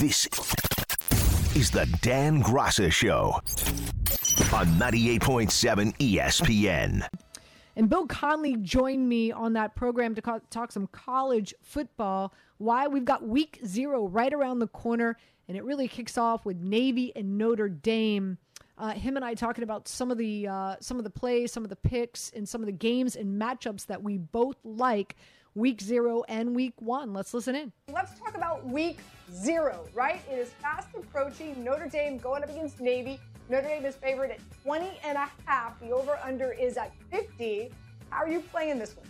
This is the Dan Graca Show on 98.7 ESPN. And Bill Conley joined me on that program to talk some college football. Why? We've got week zero right around the corner, and it really kicks off with Navy and Notre Dame. Uh, him and I talking about some of the uh, some of the plays, some of the picks, and some of the games and matchups that we both like week zero and week one. Let's listen in. Let's talk about week zero, right? It is fast approaching. Notre Dame going up against Navy. Notre Dame is favored at 20 and a half. The over under is at 50. How are you playing this one?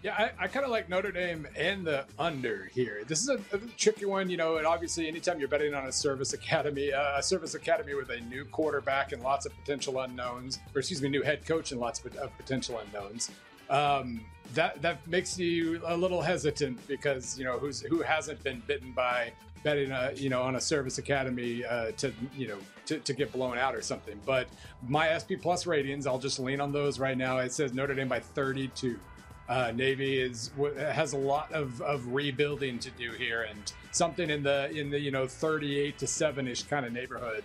Yeah, I, I kind of like Notre Dame and the under here. This is a, a, tricky one, you know. And obviously, anytime you're betting on a service academy, uh, a service academy with a new quarterback and lots of potential unknowns, or excuse me, new head coach and lots of, of potential unknowns, um, that that makes you a little hesitant because you know who's who hasn't been bitten by betting a, you know on a service academy uh, to you know to, to get blown out or something. But my SP plus ratings, I'll just lean on those right now. It says Notre Dame by 32. Uh, Navy is has a lot of, of rebuilding to do here, and something in the in the you know 38 to seven ish kind of neighborhood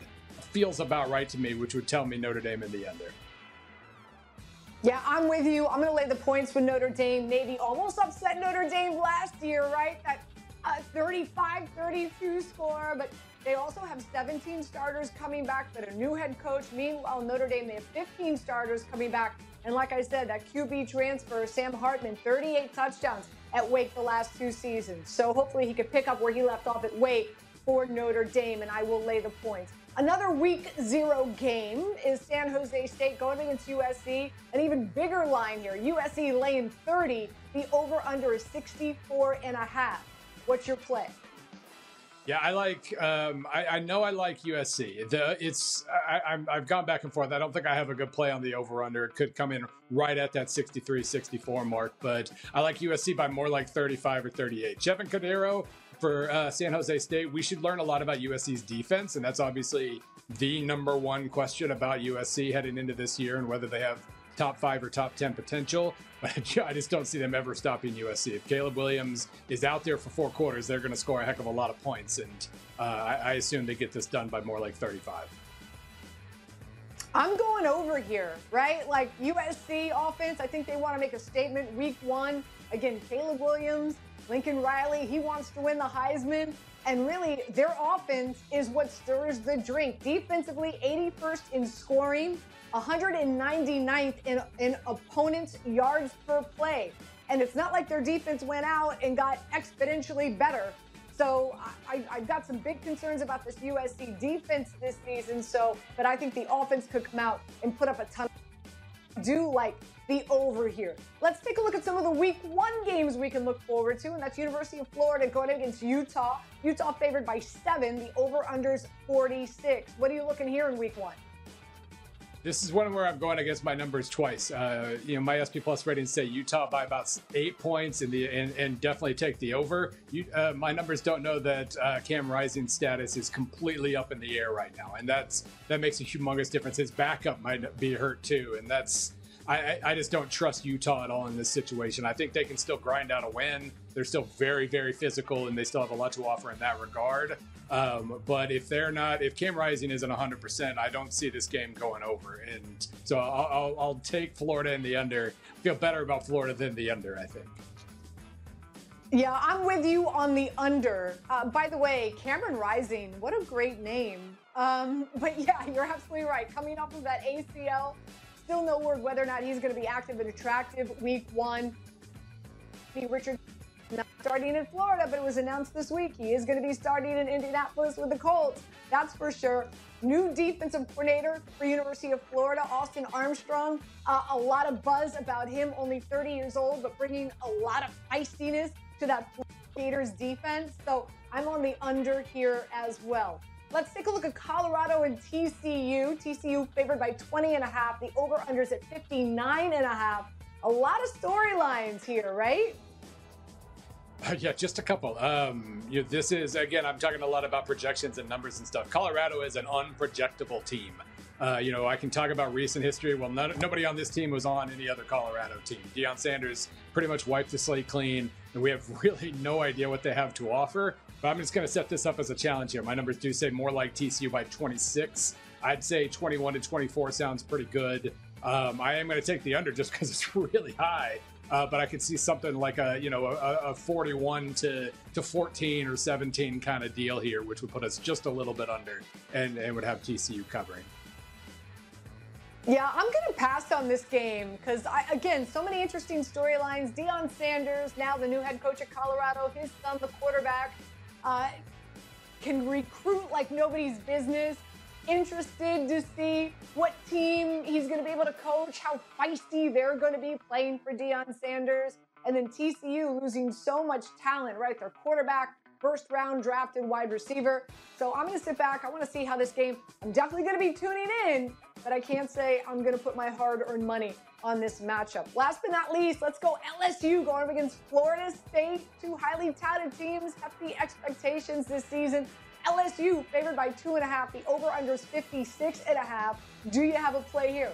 feels about right to me, which would tell me Notre Dame in the under. Yeah, I'm with you. I'm going to lay the points with Notre Dame. Navy almost upset Notre Dame last year, right? That uh, 35 32 score, but they also have 17 starters coming back, but a new head coach. Meanwhile, Notre Dame, they have 15 starters coming back. And like I said, that QB transfer, Sam Hartman, 38 touchdowns at Wake the last two seasons. So hopefully he could pick up where he left off at Wake for Notre Dame, and I will lay the points. Another week zero game is San Jose State going against USC. An even bigger line here USC laying 30. The over under is 64 and a half. What's your play? Yeah, I like. Um, I, I, know I like USC. The it's I, have gone back and forth. I don't think I have a good play on the over under. It could come in right at that 63, 64 mark, but I like USC by more like 35 or 38. Chevan Cordeiro for uh, San Jose State. We should learn a lot about USC's defense, and that's obviously the number one question about USC heading into this year and whether they have top five or top 10 potential, but I just don't see them ever stopping USC. If Caleb Williams is out there for four quarters, they're going to score a heck of a lot of points. And uh, I, I assume they get this done by more like 35. I'm going over here, right? Like USC offense, I think they want to make a statement week one. Again, Caleb Williams, Lincoln Riley, he wants to win the Heisman. And really, their offense is what stirs the drink. Defensively, 81st in scoring, 199th in, in opponents' yards per play. And it's not like their defense went out and got exponentially better. So I, have got some big concerns about this USC defense this season. So, but I think the offense could come out and put up a ton. Do like the over here. Let's take a look at some of the week one games we can look forward to, and that's University of Florida going against Utah. Utah favored by seven. The over unders 46. What are you looking here in week one? This is one where I'm going against my numbers twice. Uh, you know, my SP Plus ratings say Utah by about eight points, and the and, and definitely take the over. You, uh, my numbers don't know that uh, Cam Rising status is completely up in the air right now, and that's that makes a humongous difference. His backup might be hurt too, and that's I, I, just don't trust Utah at all in this situation. I think they can still grind out a win. They're still very, very physical, and they still have a lot to offer in that regard. Um, but if they're not, if Cam Rising isn't 100%, I don't see this game going over. And so I'll, I'll, I'll take Florida in the under. Feel better about Florida than the under, I think. Yeah, I'm with you on the under. Uh, by the way, Cameron Rising, what a great name. Um, but yeah, you're absolutely right. Coming off of that ACL, Still no word whether or not he's going to be active and attractive week one. Richard not starting in Florida, but it was announced this week he is going to be starting in Indianapolis with the Colts. That's for sure. New defensive coordinator for University of Florida, Austin Armstrong. Uh, a lot of buzz about him, only 30 years old, but bringing a lot of feistiness to that Gators defense. So I'm on the under here as well. Let's take a look at Colorado and TCU. TCU favored by 20 and a half. The over-unders at 59 and a half. A lot of storylines here, right? Yeah, just a couple. Um, you know, this is again, I'm talking a lot about projections and numbers and stuff. Colorado is an unprojectable team. Uh, you know, I can talk about recent history. Well, none, nobody on this team was on any other Colorado team. Deion Sanders pretty much wiped the slate clean, and we have really no idea what they have to offer. But I'm just going to set this up as a challenge here. My numbers do say more like TCU by 26. I'd say 21 to 24 sounds pretty good. Um, I am going to take the under just because it's really high. Uh, but I could see something like a you know a, a 41 to to 14 or 17 kind of deal here, which would put us just a little bit under, and, and would have TCU covering. Yeah, I'm going to pass on this game because, again, so many interesting storylines. Deion Sanders, now the new head coach at Colorado, his son, the quarterback, uh, can recruit like nobody's business. Interested to see what team he's going to be able to coach, how feisty they're going to be playing for Deion Sanders. And then TCU losing so much talent, right? Their quarterback, first round drafted wide receiver. So I'm going to sit back. I want to see how this game, I'm definitely going to be tuning in, but I can't say I'm going to put my hard earned money on this matchup. Last but not least, let's go LSU going against Florida State. Two highly touted teams, hefty expectations this season. LSU favored by two and a half. The over under is 56 and a half. Do you have a play here?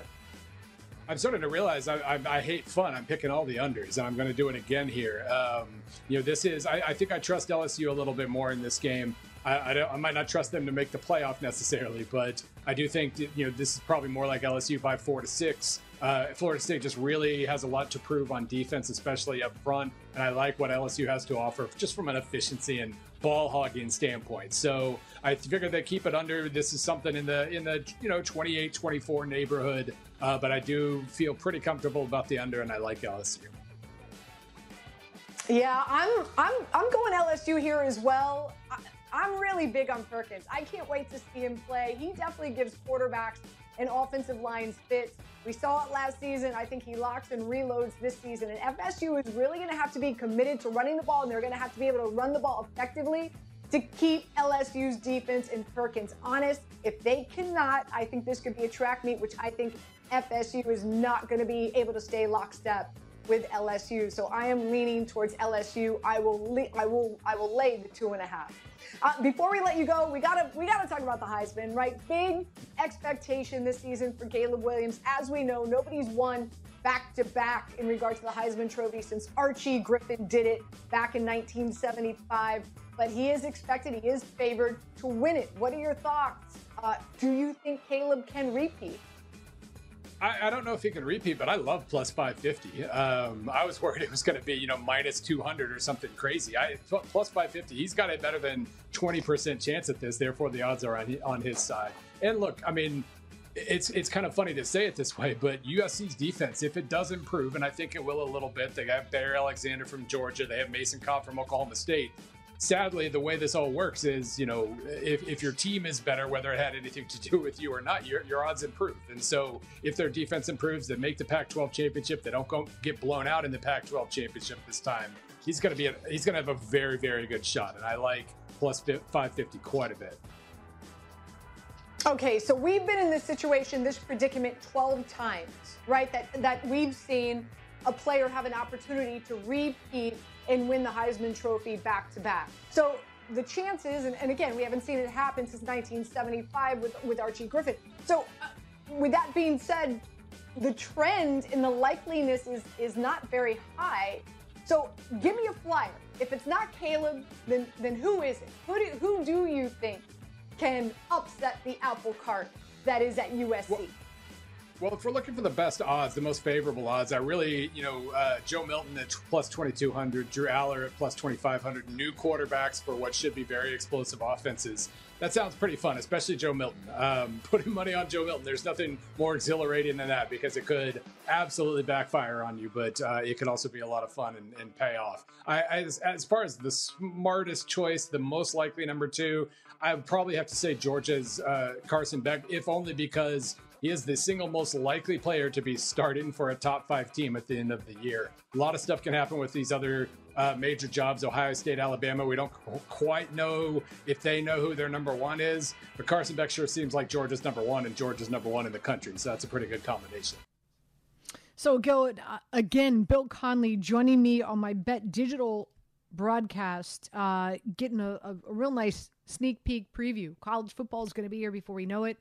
I'm starting to realize I, I, I, hate fun. I'm picking all the unders, and I'm going to do it again here. Um, you know, this is, I, I, think I trust LSU a little bit more in this game. I, might not trust them to make the playoff necessarily, but I do think, you know, this is probably more like LSU by four to six. Uh, Florida State just really has a lot to prove on defense, especially up front. And I like what LSU has to offer just from an efficiency and ball hogging standpoint. So I figure they keep it under. This is something in the in the you know 28 24 neighborhood. Uh, but I do feel pretty comfortable about the under, and I like LSU. Yeah, I'm I'm I'm going LSU here as well. I, I'm really big on Perkins. I can't wait to see him play. He definitely gives quarterbacks and offensive lines fits. We saw it last season. I think he locks and reloads this season. And FSU is really going to have to be committed to running the ball, and they're going to have to be able to run the ball effectively to keep LSU's defense and Perkins honest. If they cannot, I think this could be a track meet, which I think FSU is not going to be able to stay lockstep with LSU. So I am leaning towards LSU. I will, I will, I will lay the two and a half. Uh, before we let you go, we gotta we gotta talk about the Heisman, right? Big expectation this season for Caleb Williams. As we know, nobody's won back to back in regard to the Heisman Trophy since Archie Griffin did it back in 1975. But he is expected, he is favored to win it. What are your thoughts? Uh, do you think Caleb can repeat? I, I, don't know if he can repeat, but I love plus 550. Um, I was worried it was going to be, you know, minus 200 or something crazy. I plus 550. He's got a better than 20% chance at this. Therefore, the odds are on, on his side. And look, I mean, it's it's kind of funny to say it this way, but USC's defense, if it does improve, and I think it will a little bit, they have Bear Alexander from Georgia, they have Mason Cobb from Oklahoma State sadly, the way this all works is, you know, if, if your team is better, whether it had anything to do with you or not, your, your odds improve. And so if their defense improves, they make the Pac 12 championship, they don't go get blown out in the Pac 12 championship this time, he's going to be, a, he's going to have a very, very good shot. And I like plus 550 quite a bit. Okay, so we've been in this situation, this predicament 12 times, right? That that we've seen a player have an opportunity to repeat and win the Heisman Trophy back to back. So the chances, and, and, again, we haven't seen it happen since 1975 with, with Archie Griffin. So, uh, with that being said, the trend in the likeliness is, is not very high. So, give me a flyer. If it's not Caleb, then, then who is it? Who do, who do you think can upset the apple cart that is at USC? Well, well, if we're looking for the best odds, the most favorable odds, I really, you know, uh, Joe Milton at plus 2,200, Drew Allar at plus 2,500, new quarterbacks for what should be very explosive offenses. That sounds pretty fun, especially Joe Milton. Um, putting money on Joe Milton, there's nothing more exhilarating than that because it could absolutely backfire on you, but uh, it could also be a lot of fun and, and pay off. I, as, as far as the smartest choice, the most likely number two, I would probably have to say Georgia's uh, Carson Beck, if only because he is the single most likely player to be starting for a top five team at the end of the year. A lot of stuff can happen with these other uh, major jobs Ohio State, Alabama. We don't quite know if they know who their number one is, but Carson Beck sure seems like Georgia's number one, and Georgia's number one in the country. So that's a pretty good combination. So, Gil, uh, again, Bill Conley joining me on my Bet Digital broadcast, uh, getting a, a real nice sneak peek preview. College football is going to be here before we know it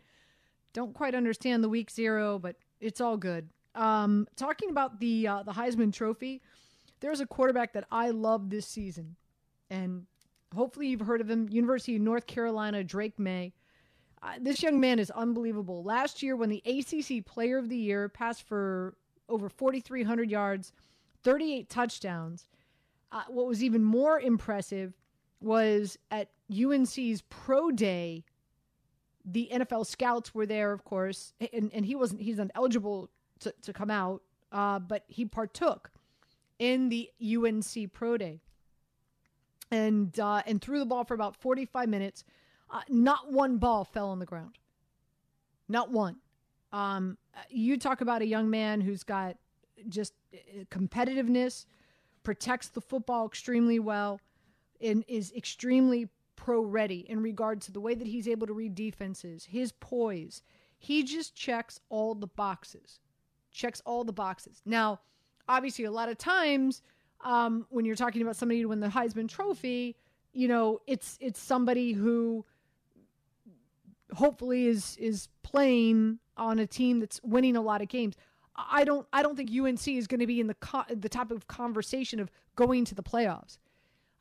don't quite understand the week zero, but it's all good. Um, talking about the uh, the Heisman Trophy, there's a quarterback that I love this season, and hopefully you've heard of him. University of North Carolina, Drake Maye. Uh, this young man is unbelievable. Last year, when the ACC Player of the Year passed for over 4,300 yards, 38 touchdowns. Uh, what was even more impressive was at UNC's Pro Day. The NFL scouts were there, of course, and, and he wasn't. He's ineligible to, to come out, uh, but he partook in the UNC Pro Day, and uh, and threw the ball for about 45 minutes. Uh, not one ball fell on the ground. Not one. Um, you talk about a young man who's got just uh, competitiveness, protects the football extremely well, and is extremely pro ready in regard to the way that he's able to read defenses, his poise. He just checks all the boxes. Checks all the boxes. Now, obviously, a lot of times um, when you're talking about somebody to win the Heisman Trophy, you know, it's it's somebody who hopefully is is playing on a team that's winning a lot of games. I don't I don't think UNC is going to be in the co- the type of conversation of going to the playoffs.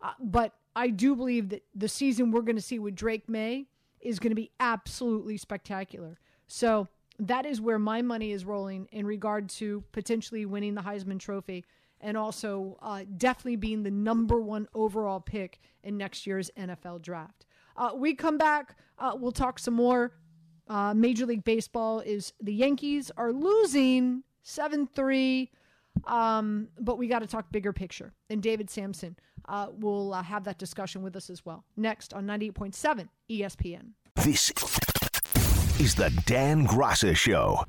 Uh, but I do believe that the season we're going to see with Drake Maye is going to be absolutely spectacular. So that is where my money is rolling in regard to potentially winning the Heisman Trophy and also uh, definitely being the number one overall pick in next year's NFL draft. Uh, we come back, uh, we'll talk some more. Uh, Major League Baseball is the Yankees are losing 7 3. Um, but we got to talk bigger picture. And David Samson uh, will uh, have that discussion with us as well. Next on 98.7 ESPN. This is the Dan Graca Show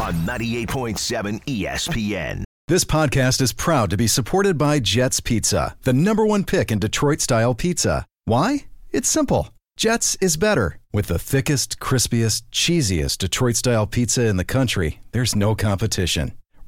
on 98.7 ESPN. This podcast is proud to be supported by Jets Pizza, the number one pick in Detroit style pizza. Why? It's simple. Jets is better. With the thickest, crispiest, cheesiest Detroit style pizza in the country, there's no competition.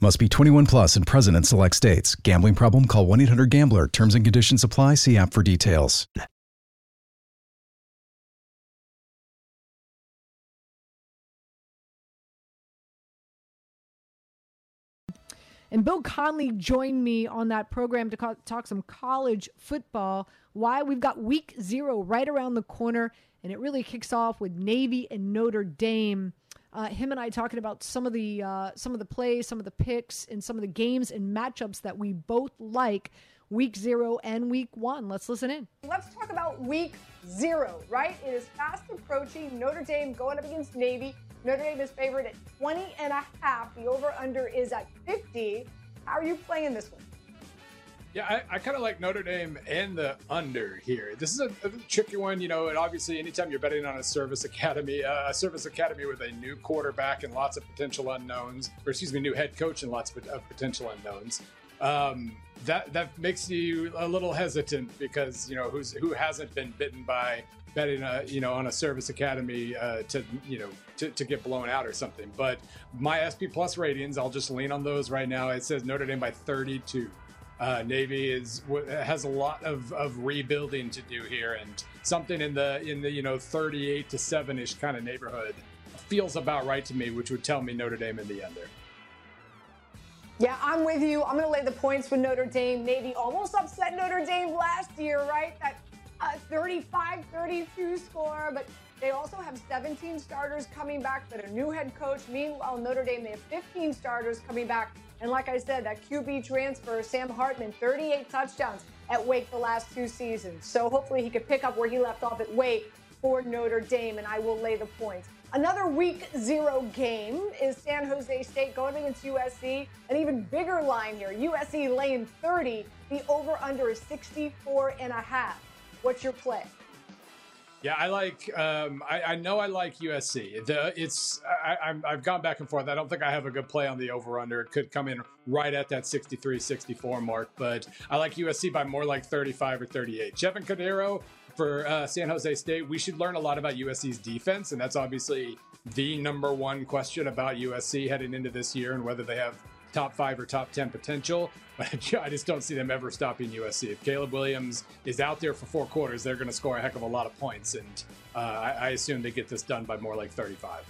Must be 21 plus and present in select states. Gambling problem? Call 1 800 Gambler. Terms and conditions apply. See app for details. And Bill Conley joined me on that program to co- talk some college football. Why we've got week zero right around the corner, and it really kicks off with Navy and Notre Dame. Uh, him and I talking about some of the uh, some of the plays, some of the picks, and some of the games and matchups that we both like. Week zero and week one. Let's listen in. Let's talk about week zero, right? It is fast approaching. Notre Dame going up against Navy. Notre Dame is favored at 20 and a half. The over under is at 50. How are you playing this one? Yeah, I, I kind of like Notre Dame and the under here. This is a, a tricky one, you know. And obviously, anytime you're betting on a service academy, uh, a service academy with a new quarterback and lots of potential unknowns, or excuse me, new head coach and lots of, of potential unknowns, um, that that makes you a little hesitant because you know who's who hasn't been bitten by betting, uh, you know, on a service academy uh, to you know to, to get blown out or something. But my SP Plus ratings, I'll just lean on those right now. It says Notre Dame by 32. Uh, Navy is has a lot of, of rebuilding to do here, and something in the in the you know 38 to seven ish kind of neighborhood feels about right to me, which would tell me Notre Dame in the under. Yeah, I'm with you. I'm going to lay the points with Notre Dame. Navy almost upset Notre Dame last year, right? That uh, 35 32 score, but they also have 17 starters coming back that are new head coach. Meanwhile, Notre Dame, they have 15 starters coming back. And like I said, that QB transfer, Sam Hartman, 38 touchdowns at Wake the last two seasons. So hopefully he could pick up where he left off at Wake for Notre Dame, and I will lay the points. Another week zero game is San Jose State going against USC. An even bigger line here USC laying 30. The over under is 64 and a half. What's your play? Yeah, I like. Um, I, I, know I like USC. The it's I, have gone back and forth. I don't think I have a good play on the over under. It could come in right at that 63, 64 mark, but I like USC by more like 35 or 38. Chevan Cordeiro for uh, San Jose State. We should learn a lot about USC's defense, and that's obviously the number one question about USC heading into this year and whether they have top five or top 10 potential. But I just don't see them ever stopping USC. If Caleb Williams is out there for four quarters, they're going to score a heck of a lot of points. And uh, I, I assume they get this done by more like 35.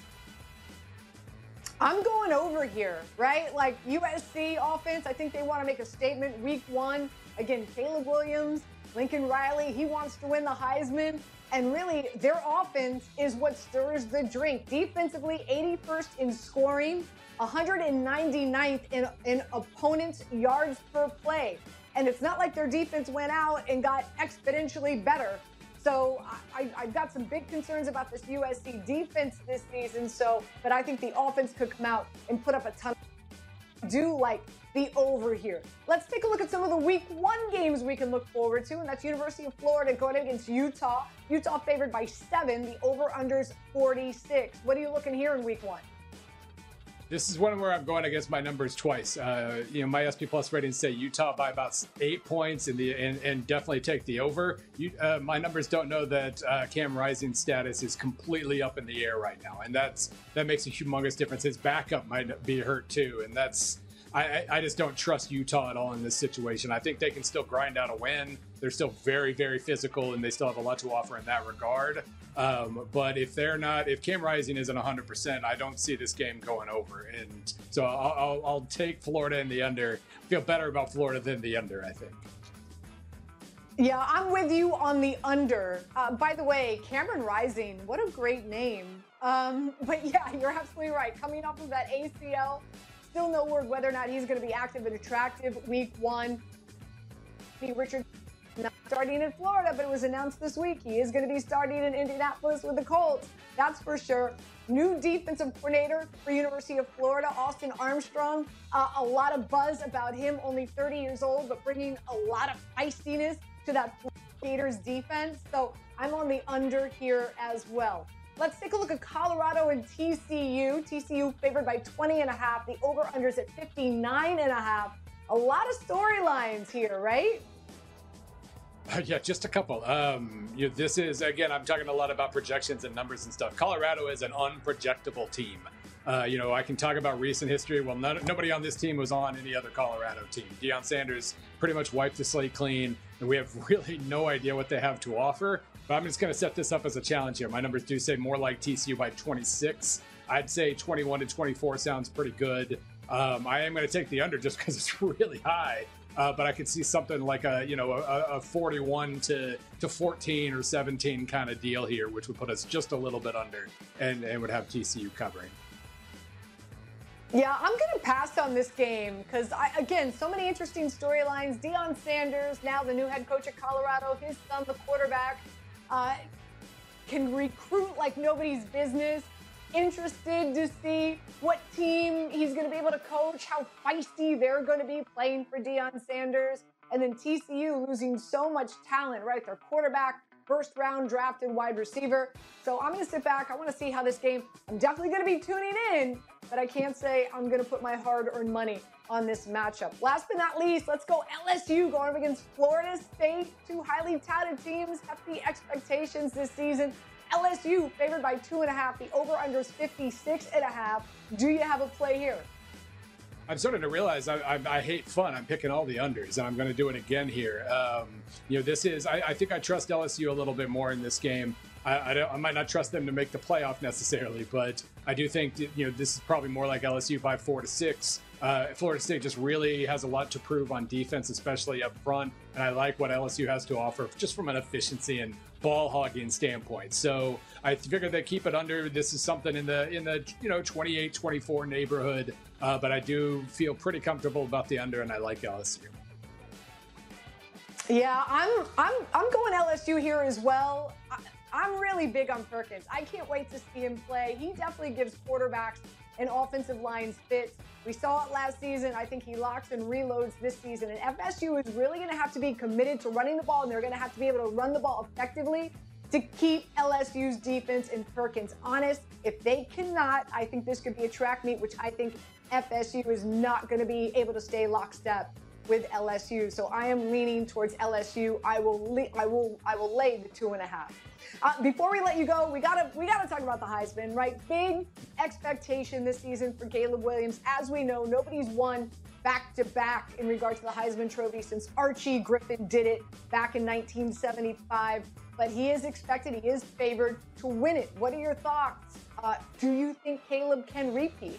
I'm going over here, right? Like USC offense, I think they want to make a statement week one. Again, Caleb Williams, Lincoln Riley, he wants to win the Heisman. And really, their offense is what stirs the drink. Defensively, 81st in scoring, 199th in, in opponents' yards per play. And it's not like their defense went out and got exponentially better. So I, have got some big concerns about this USC defense this season. So, but I think the offense could come out and put up a ton. Do like the over here. Let's take a look at some of the week one games we can look forward to, and that's University of Florida going against Utah. Utah favored by seven. The over unders 46. What are you looking here in week one? This is one where I'm going against my numbers twice. Uh, you know, my SP Plus ratings say Utah by about eight points, in the and, and definitely take the over. You, uh, my numbers don't know that uh, Cam Rising status is completely up in the air right now, and that's that makes a humongous difference. His backup might be hurt too, and that's I, I, just don't trust Utah at all in this situation. I think they can still grind out a win. They're still very, very physical, and they still have a lot to offer in that regard. Um, but if they're not, if Cam Rising isn't 100%, I don't see this game going over. And so I'll, I'll, I'll take Florida in the under. Feel better about Florida than the under, I think. Yeah, I'm with you on the under. Uh, by the way, Cameron Rising, what a great name. Um, but yeah, you're absolutely right. Coming off of that ACL, still no word whether or not he's going to be active and attractive week one. Richard not starting in Florida, but it was announced this week he is going to be starting in Indianapolis with the Colts. That's for sure. New defensive coordinator for University of Florida, Austin Armstrong. Uh, a lot of buzz about him, only 30 years old, but bringing a lot of feistiness to that Gators defense. So I'm on the under here as well. Let's take a look at Colorado and TCU. TCU favored by 20 and a half. The over-unders at 59 and a half. A lot of storylines here, right? Yeah, just a couple. Um, you this is again, I'm talking a lot about projections and numbers and stuff. Colorado is an unprojectable team. Uh, you know, I can talk about recent history. Well, none, nobody on this team was on any other Colorado team. Deion Sanders pretty much wiped the slate clean, and we have really no idea what they have to offer. But I'm just going to set this up as a challenge here. My numbers do say more like TCU by 26. I'd say 21 to 24 sounds pretty good. Um, I am going to take the under just because it's really high. Uh, but I could see something like a you know a, a 41 to to 14 or 17 kind of deal here, which would put us just a little bit under, and, and would have TCU covering. Yeah, I'm going to pass on this game because, again, so many interesting storylines. Deion Sanders, now the new head coach at Colorado, his son, the quarterback, uh, can recruit like nobody's business interested to see what team he's going to be able to coach, how feisty they're going to be playing for Deion Sanders. And then TCU losing so much talent, right? Their quarterback, first round drafted wide receiver. So I'm going to sit back. I want to see how this game, I'm definitely going to be tuning in, but I can't say I'm going to put my hard earned money on this matchup. Last but not least, let's go LSU going up against Florida State. Two highly touted teams, hefty expectations this season. LSU favored by two and a half. The over under is 56 and a half. Do you have a play here? I'm starting to realize I, I, I, hate fun. I'm picking all the unders, and I'm going to do it again here. Um, you know, this is I, I, think I trust LSU a little bit more in this game. I, might not trust them to make the playoff necessarily, but I do think you know this is probably more like LSU by four to six. Uh, Florida State just really has a lot to prove on defense, especially up front, and I like what LSU has to offer just from an efficiency and ball hogging standpoint. So I figured they keep it under. This is something in the in the you know 28, 24 neighborhood, uh, but I do feel pretty comfortable about the under, and I like LSU. Yeah, I'm I'm I'm going LSU here as well. I, I'm really big on Perkins. I can't wait to see him play. He definitely gives quarterbacks and offensive lines fits. We saw it last season. I think he locks and reloads this season. And FSU is really going to have to be committed to running the ball, and they're going to have to be able to run the ball effectively to keep LSU's defense and Perkins honest. If they cannot, I think this could be a track meet, which I think FSU is not going to be able to stay lockstep with LSU. So I am leaning towards LSU. I will, I will, I will lay the two and a half. Uh, before we let you go, we gotta we gotta talk about the Heisman, right? Big expectation this season for Caleb Williams. As we know, nobody's won back to back in regard to the Heisman Trophy since Archie Griffin did it back in 1975. But he is expected, he is favored to win it. What are your thoughts? Uh, do you think Caleb can repeat?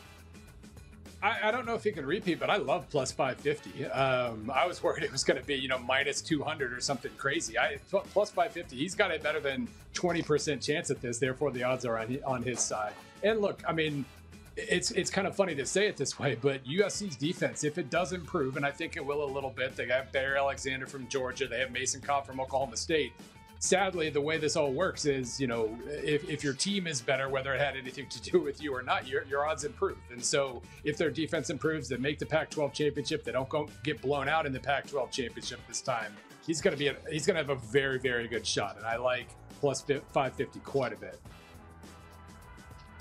I, I, don't know if he can repeat, but I love plus 550. Um, I was worried it was going to be, you know, minus 200 or something crazy. I plus 550. He's got a better than 20% chance at this. Therefore, the odds are on, on his side. And look, I mean, it's it's kind of funny to say it this way, but USC's defense, if it does improve, and I think it will a little bit, they have Bear Alexander from Georgia, they have Mason Cobb from Oklahoma State sadly, the way this all works is, you know, if, if your team is better, whether it had anything to do with you or not, your, your odds improve. And so if their defense improves, they make the Pac 12 championship, they don't go, get blown out in the Pac 12 championship this time, he's going to be, a, he's going to have a very, very good shot. And I like plus 550 quite a bit.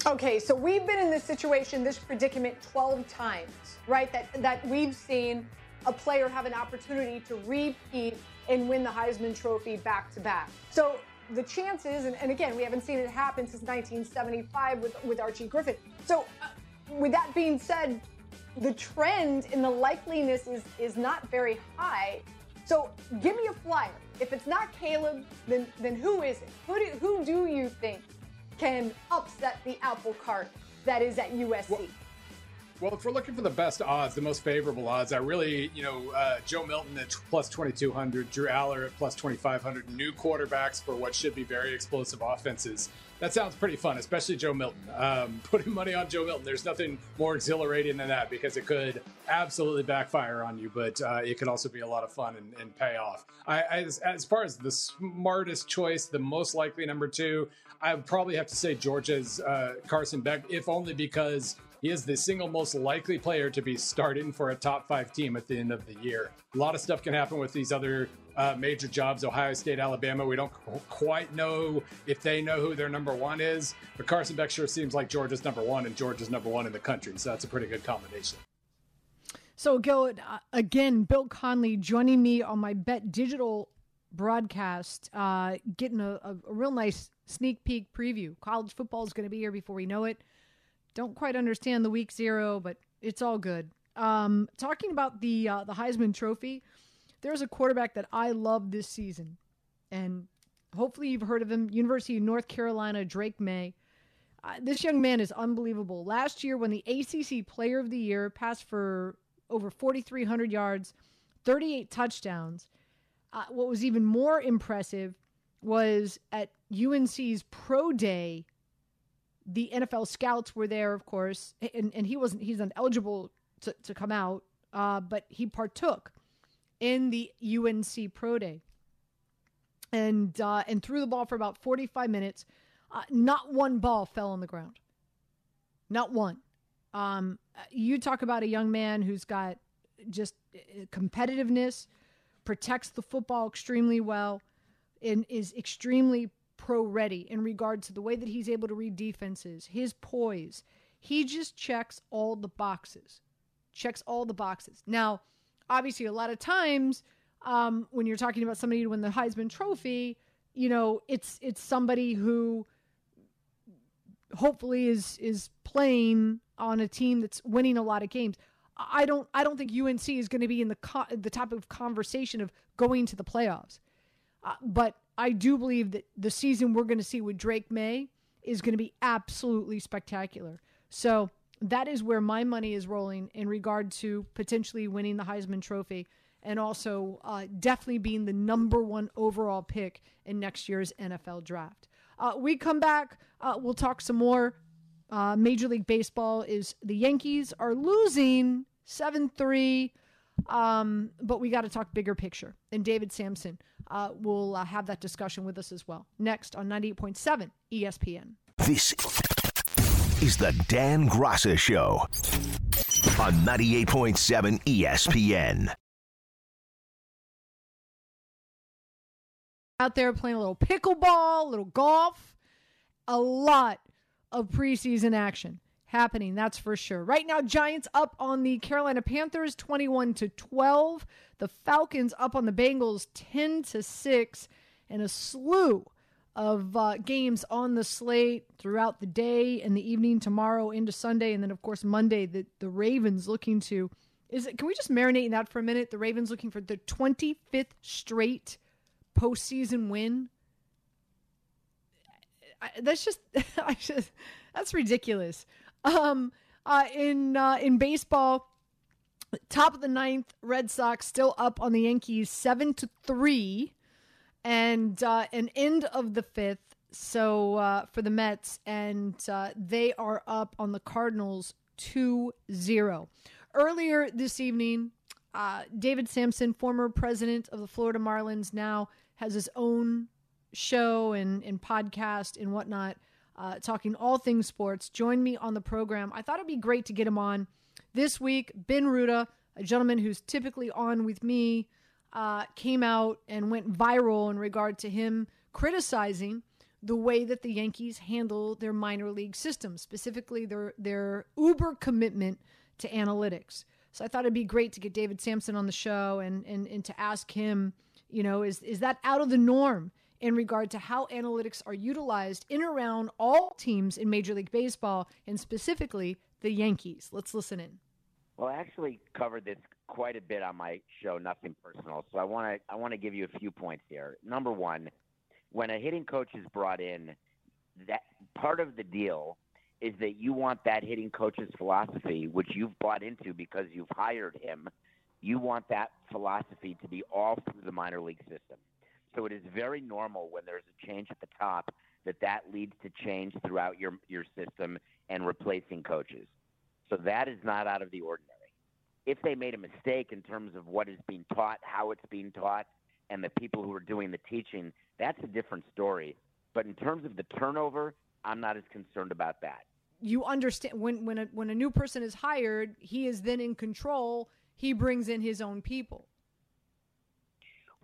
Okay, so we've been in this situation, this predicament 12 times, right? That that we've seen a player have an opportunity to repeat and win the Heisman Trophy back to back. So the chances, and, and, again, we haven't seen it happen since 1975 with, with Archie Griffin. So, uh, with that being said, the trend in the likeliness is, is not very high. So, give me a flyer. If it's not Caleb, then, then who is it? Who do, who do you think can upset the apple cart that is at USC? Well, well, if we're looking for the best odds, the most favorable odds, I really, you know, uh, Joe Milton at plus 2,200, Drew Allar at plus 2,500, new quarterbacks for what should be very explosive offenses. That sounds pretty fun, especially Joe Milton. Um, putting money on Joe Milton, there's nothing more exhilarating than that because it could absolutely backfire on you, but uh, it could also be a lot of fun and, and pay off. I, as, as far as the smartest choice, the most likely number two, I would probably have to say Georgia's uh, Carson Beck, if only because he is the single most likely player to be starting for a top five team at the end of the year. A lot of stuff can happen with these other uh, major jobs Ohio State, Alabama. We don't quite know if they know who their number one is, but Carson Beck sure seems like Georgia's number one, and Georgia's number one in the country. So that's a pretty good combination. So, Gil, uh, again, Bill Conley joining me on my Bet Digital broadcast, uh, getting a, a, a real nice sneak peek preview. College football is going to be here before we know it. Don't quite understand the week zero, but it's all good. Um, talking about the uh, the Heisman Trophy, there's a quarterback that I love this season, and hopefully you've heard of him. University of North Carolina, Drake Maye. Uh, this young man is unbelievable. Last year, when the ACC Player of the Year passed for over 4,300 yards, 38 touchdowns. Uh, what was even more impressive was at UNC's Pro Day the NFL scouts were there, of course, and, and he wasn't he's ineligible to, to come out, uh, but he partook in the UNC Pro Day and uh, and threw the ball for about 45 minutes. Uh, not one ball fell on the ground. Not one. Um, you talk about a young man who's got just uh, competitiveness, protects the football extremely well, and is extremely pro ready in regard to the way that he's able to read defenses, his poise. He just checks all the boxes. Checks all the boxes. Now, obviously, a lot of times um, when you're talking about somebody to win the Heisman Trophy, you know, it's it's somebody who hopefully is is playing on a team that's winning a lot of games. I don't I don't think UNC is going to be in the co- the type of conversation of going to the playoffs. Uh, but I do believe that the season we're going to see with Drake Maye is going to be absolutely spectacular. So that is where my money is rolling in regard to potentially winning the Heisman Trophy and also uh, definitely being the number one overall pick in next year's NFL draft. Uh, we come back, uh, we'll talk some more. Uh, Major League Baseball is the Yankees are losing 7 3. Um, but we got to talk bigger picture. And David Samson uh, will uh, have that discussion with us as well. Next on 98.7 ESPN. This is the Dan Graca Show on 98.7 ESPN. Out there playing a little pickleball, a little golf, a lot of preseason action happening, that's for sure. Right now, Giants up on the Carolina Panthers 21 to 12. The Falcons up on the Bengals 10 to 6 and a slew of uh, games on the slate throughout the day and the evening tomorrow into Sunday. And then of course Monday the the Ravens looking to is it can we just marinate in that for a minute? The Ravens looking for the 25th straight postseason win. I, that's just I just that's ridiculous um uh in uh in baseball top of the ninth Red Sox still up on the Yankees 7 to 3 and uh, an end of the fifth. So uh, for the Mets, and uh, they are up on the Cardinals 2 0. Earlier this evening, uh, David Samson, former president of the Florida Marlins, now has his own show and, and podcast and whatnot, uh, talking all things sports. Join me on the program. I thought it'd be great to get him on this week. Ben Ruda, a gentleman who's typically on with me uh, came out and went viral in regard to him criticizing the way that the Yankees handle their minor league system, specifically their their uber commitment to analytics. So I thought it'd be great to get David Samson on the show and and, and to ask him, you know, is is that out of the norm in regard to how analytics are utilized in around all teams in Major League Baseball and specifically the Yankees? Let's listen in. Well, I actually covered this quite a bit on my show, Nothing Personal. So I want to I want to give you a few points here. Number one, when a hitting coach is brought in, that part of the deal is that you want that hitting coach's philosophy, which you've bought into because you've hired him. You want that philosophy to be all through the minor league system. So it is very normal when there's a change at the top that that leads to change throughout your your system and replacing coaches. So that is not out of the ordinary. If they made a mistake in terms of what is being taught, how it's being taught, and the people who are doing the teaching, that's a different story. But in terms of the turnover, I'm not as concerned about that. You understand when when a, when a new person is hired, he is then in control. He brings in his own people.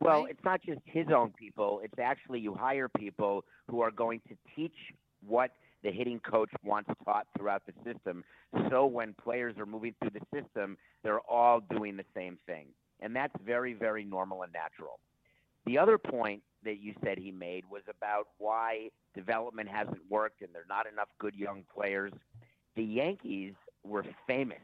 Well, right? it's not just his own people. It's actually you hire people who are going to teach what the hitting coach wants taught throughout the system. So when players are moving through the system, they're all doing the same thing. And that's very, very normal and natural. The other point that you said he made was about why development hasn't worked and there are not enough good young players. The Yankees were famous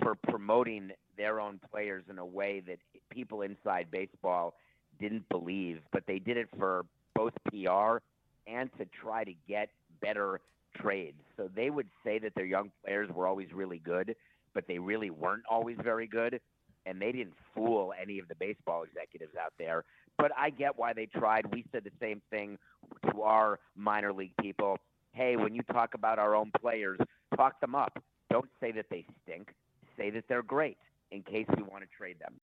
for promoting their own players in a way that people inside baseball didn't believe, but they did it for both PR and to try to get better trades. So they would say that their young players were always really good, but they really weren't always very good. And they didn't fool any of the baseball executives out there. But I get why they tried. We said the same thing to our minor league people. Hey, when you talk about our own players, talk them up. Don't say that they stink. Say that they're great in case we want to trade them.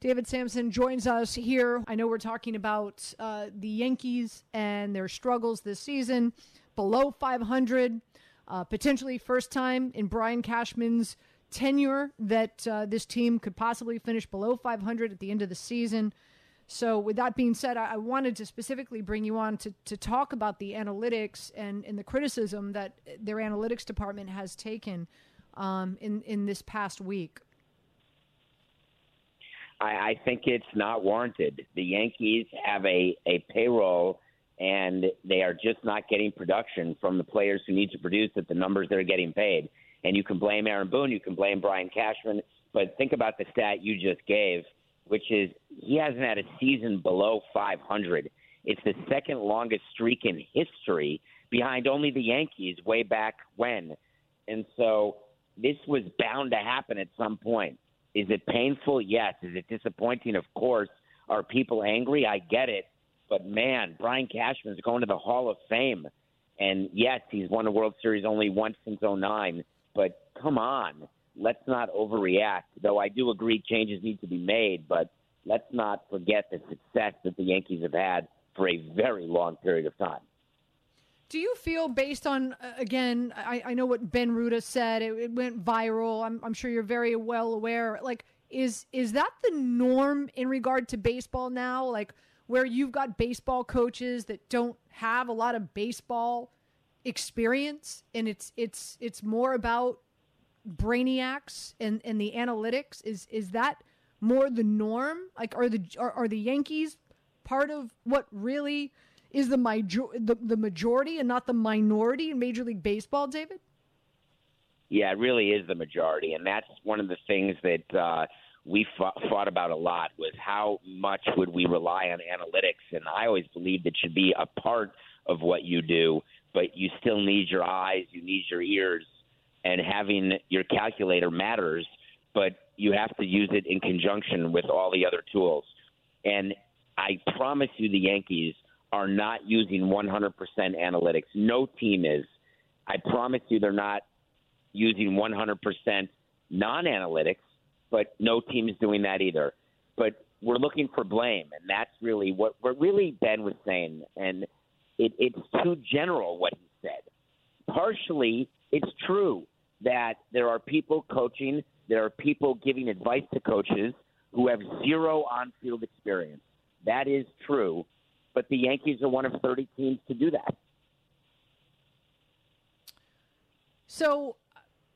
David Samson joins us here. I know we're talking about uh, the Yankees and their struggles this season, below 500, uh, potentially first time in Brian Cashman's tenure that uh, this team could possibly finish below 500 at the end of the season. So, with that being said, I, I wanted to specifically bring you on to, to talk about the analytics and, and the criticism that their analytics department has taken um, in, in this past week. I, I think it's not warranted. The Yankees have a, a payroll and they are just not getting production from the players who need to produce at the numbers they're getting paid. And you can blame Aaron Boone, you can blame Brian Cashman, But think about the stat you just gave, which is he hasn't had a season below 500. It's the second longest streak in history, behind only the Yankees way back when. And so this was bound to happen at some point. Is it painful? Yes. Is it disappointing? Of course. Are people angry? I get it. But man, Brian Cashman's going to the Hall of Fame. And yes, he's won a World Series only once since 09. But come on, let's not overreact. Though I do agree changes need to be made, but let's not forget the success that the Yankees have had for a very long period of time. Do you feel, based on uh, again, I, I, know what Ben Ruda said, it, it went viral. I'm, I'm, sure you're very well aware. Like, is is that the norm in regard to baseball now? Like, where you've got baseball coaches that don't have a lot of baseball experience, and it's it's it's more about brainiacs and and the analytics. Is is that more the norm? Like, are the are, are the Yankees part of what really? Is the, major- the, the majority and not the minority in Major League Baseball, David? Yeah, it really is the majority, and that's one of the things that uh, we fought, fought about a lot was how much would we rely on analytics, and I always believed it should be a part of what you do, but you still need your eyes, you need your ears, and having your calculator matters, but you have to use it in conjunction with all the other tools. And I promise you, the Yankees are not using 100% analytics. No team is. I promise you they're not using 100% non analytics, but no team is doing that either. But we're looking for blame, and that's really what, what really Ben was saying. And it, it's too general what he said. Partially, it's true that there are people coaching, there are people giving advice to coaches who have zero on field experience. That is true but the Yankees are one of 30 teams to do that. So,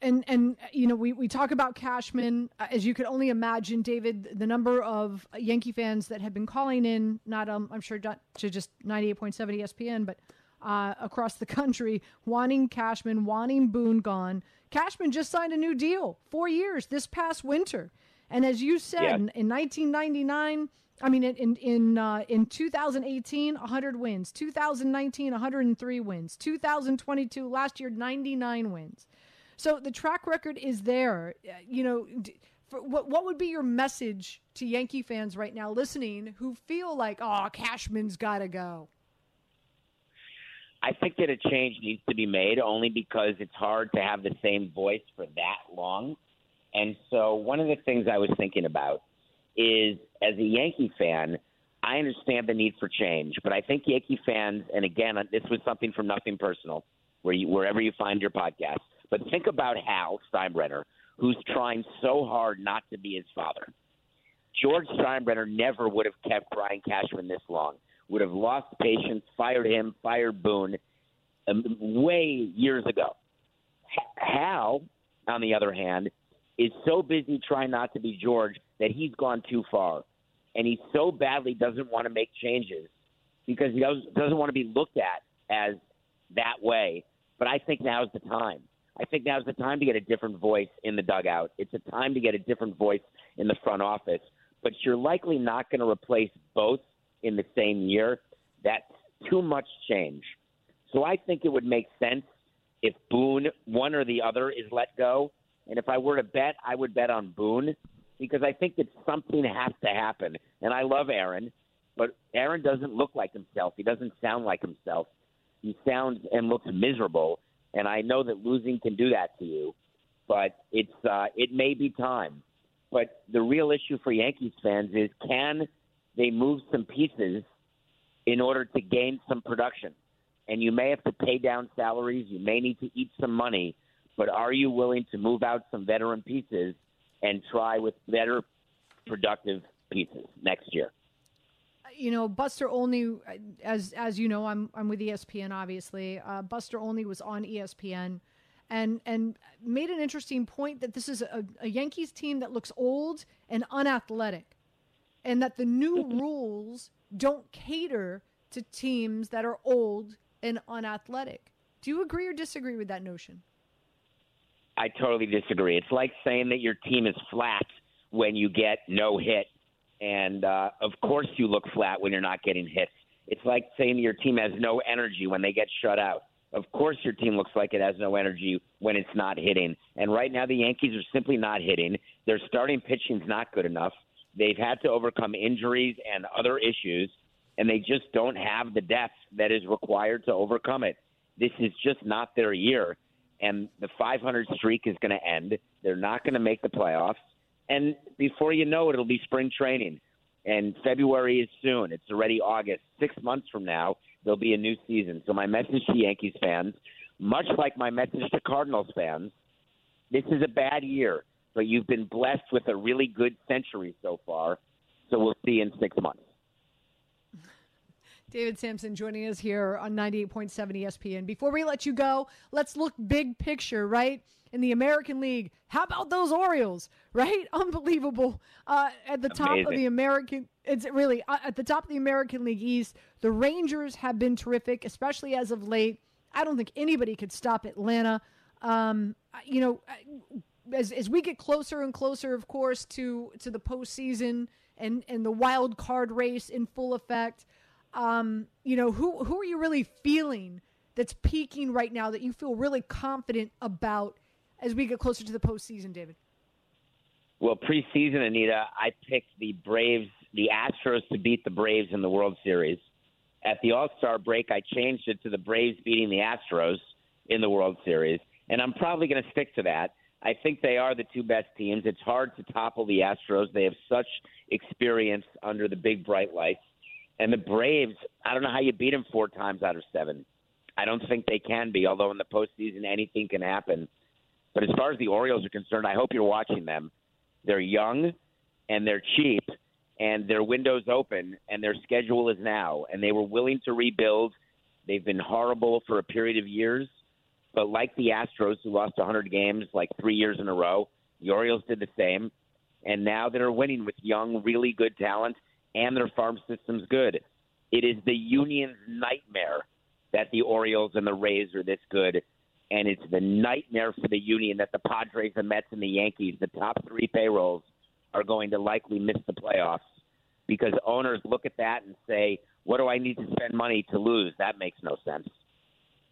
and and you know we, we talk about Cashman uh, as you could only imagine, David, the number of Yankee fans that have been calling in, not um, I'm sure not to just 98.7 ESPN, but uh, across the country, wanting Cashman, wanting Boone gone. Cashman just signed a new deal, four years this past winter, and as you said, yeah. in, in 1999 I mean, in in uh, in 2018, 100 wins. 2019, 103 wins. 2022, last year, 99 wins. So the track record is there. Uh, you know, what what would be your message to Yankee fans right now listening who feel like, oh, Cashman's got to go? I think that a change needs to be made only because it's hard to have the same voice for that long. And so, one of the things I was thinking about is as a Yankee fan, I understand the need for change, but I think Yankee fans, and again, this was something from Nothing Personal, where you, wherever you find your podcast, but think about Hal Steinbrenner, who's trying so hard not to be his father. George Steinbrenner never would have kept Brian Cashman this long. Would have lost patience, fired him, fired Boone, um, way years ago. Hal, on the other hand, is so busy trying not to be George that he's gone too far. And he so badly doesn't want to make changes because he doesn't want to be looked at as that way. But I think now is the time. I think now is the time to get a different voice in the dugout. It's a time to get a different voice in the front office. But you're likely not going to replace both in the same year. That's too much change. So I think it would make sense if Boone, one or the other, is let go. And if I were to bet, I would bet on Boone because I think that something has to happen. And I love Aaron, but Aaron doesn't look like himself. He doesn't sound like himself. He sounds and looks miserable. And I know that losing can do that to you, but it's uh, it may be time. But the real issue for Yankees fans is can they move some pieces in order to gain some production? And you may have to pay down salaries. You may need to eat some money. But are you willing to move out some veteran pieces and try with better productive pieces next year. You know, Buster Olney, as as you know, I'm I'm with ESPN. Obviously, uh, Buster Olney was on ESPN, and and made an interesting point that this is a, a Yankees team that looks old and unathletic, and that the new rules don't cater to teams that are old and unathletic. Do you agree or disagree with that notion? I totally disagree. It's like saying that your team is flat when you get no hit, and uh, of course you look flat when you're not getting hits. It's like saying your team has no energy when they get shut out. Of course, your team looks like it has no energy when it's not hitting. And right now, the Yankees are simply not hitting. Their starting pitching's not good enough. They've had to overcome injuries and other issues, and they just don't have the depth that is required to overcome it. This is just not their year, and the 500 streak is going to end. They're not going to make the playoffs, and before you know it, it'll be spring training. And February is soon. It's already August. Six months from now, there'll be a new season. So my message to Yankees fans, much like my message to Cardinals fans, this is a bad year, but you've been blessed with a really good century so far. So we'll see in six months. David Samson joining us here on 98.7 ESPN. Before we let you go, let's look big picture, right? In the American League, how about those Orioles, right? Unbelievable. Uh, at the top Amazing. of the American, it's really uh, at the top of the American League East. The Rangers have been terrific, especially as of late. I don't think anybody could stop Atlanta. Um, you know, as as we get closer and closer, of course, to to the postseason and and the wild card race in full effect. Um, you know, who who are you really feeling that's peaking right now that you feel really confident about as we get closer to the postseason, David? Well, preseason, Anita, I picked the Braves, the Astros to beat the Braves in the World Series. At the All Star break, I changed it to the Braves beating the Astros in the World Series, and I'm probably going to stick to that. I think they are the two best teams. It's hard to topple the Astros. They have such experience under the big bright lights. And the Braves, I don't know how you beat them four times out of seven. I don't think they can be, although in the postseason anything can happen. But as far as the Orioles are concerned, I hope you're watching them. They're young and they're cheap and their window's open and their schedule is now. And they were willing to rebuild. They've been horrible for a period of years. But like the Astros, who lost 100 games like three years in a row, the Orioles did the same. And now they're winning with young, really good talent and their farm system's good. It is the union's nightmare that the Orioles and the Rays are this good. And it's the nightmare for the union that the Padres, the Mets, and the Yankees, the top three payrolls, are going to likely miss the playoffs because owners look at that and say, what do I need to spend money to lose? That makes no sense.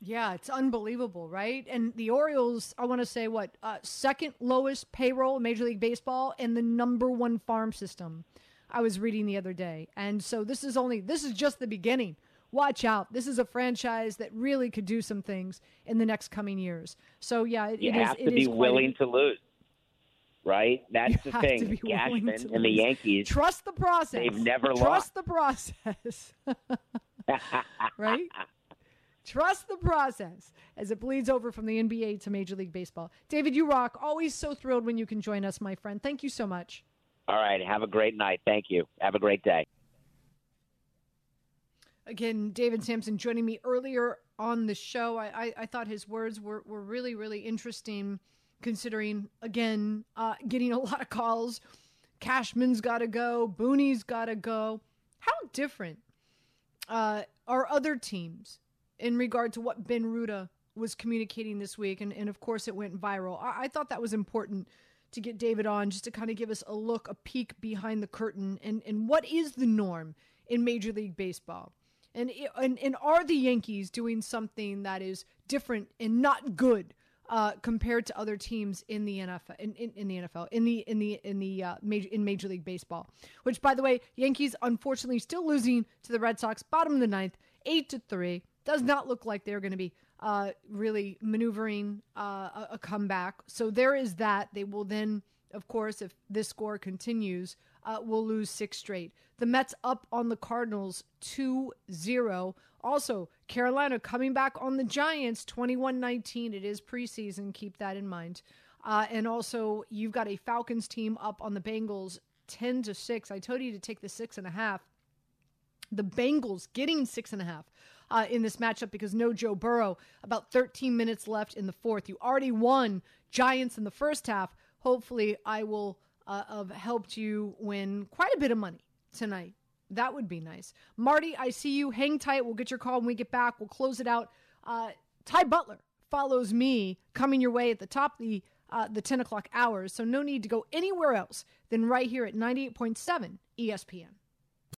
Yeah, it's unbelievable, right? And the Orioles, I want to say what uh, second lowest payroll in Major League Baseball and the number one farm system. I was reading the other day, and so this is only this is just the beginning. Watch out! This is a franchise that really could do some things in the next coming years. So yeah, it, you it have is, to be willing a, to lose, right? That's You the thing. Cashman and the. Yankees. Trust the process. They've never lost Trust lost. the process. right? Trust the process as it bleeds over from the NBA to Major League Baseball. David, you rock. Always so thrilled when you can join us, my friend. Thank you so much. All right. Have a great night. Thank you. Have a great day. Again, David Samson joining me earlier on the show. I, I, I thought his words were, were really, really interesting, considering, again, uh, getting a lot of calls. Cashman's got to go. Booney's got to go. How different uh, are other teams in regard to what Ben Ruda was communicating this week? And, and of course, it went viral. I, I thought that was important to get David on just to kind of give us a look, a peek behind the curtain, and, and what is the norm in Major League Baseball. And, and and are the Yankees doing something that is different and not good uh, compared to other teams in the NFL in, in, in the NFL in the in the in the uh, major in Major League Baseball? Which, by the way, Yankees unfortunately still losing to the Red Sox, bottom of the ninth, eight to three. Does not look like they're going to be uh, really maneuvering uh, a, comeback. So there is that. They will then, of course, if this score continues, uh, will lose six straight. The Mets up on the Cardinals 2 0. Also, Carolina coming back on the Giants 21 19. It is preseason. Keep that in mind. Uh, and also, you've got a Falcons team up on the Bengals 10 to 6. I told you to take the six and a half. The Bengals getting six and a half. Uh, in this matchup because no Joe Burrow. About 13 minutes left in the fourth. You already won Giants in the first half. Hopefully, I will uh, have helped you win quite a bit of money tonight. That would be nice. Marty, I see you. Hang tight. We'll get your call when we get back. We'll close it out. Uh, Ty Butler follows me coming your way at the top the uh, the 10 o'clock hours. So no need to go anywhere else than right here at 98.7 ESPN.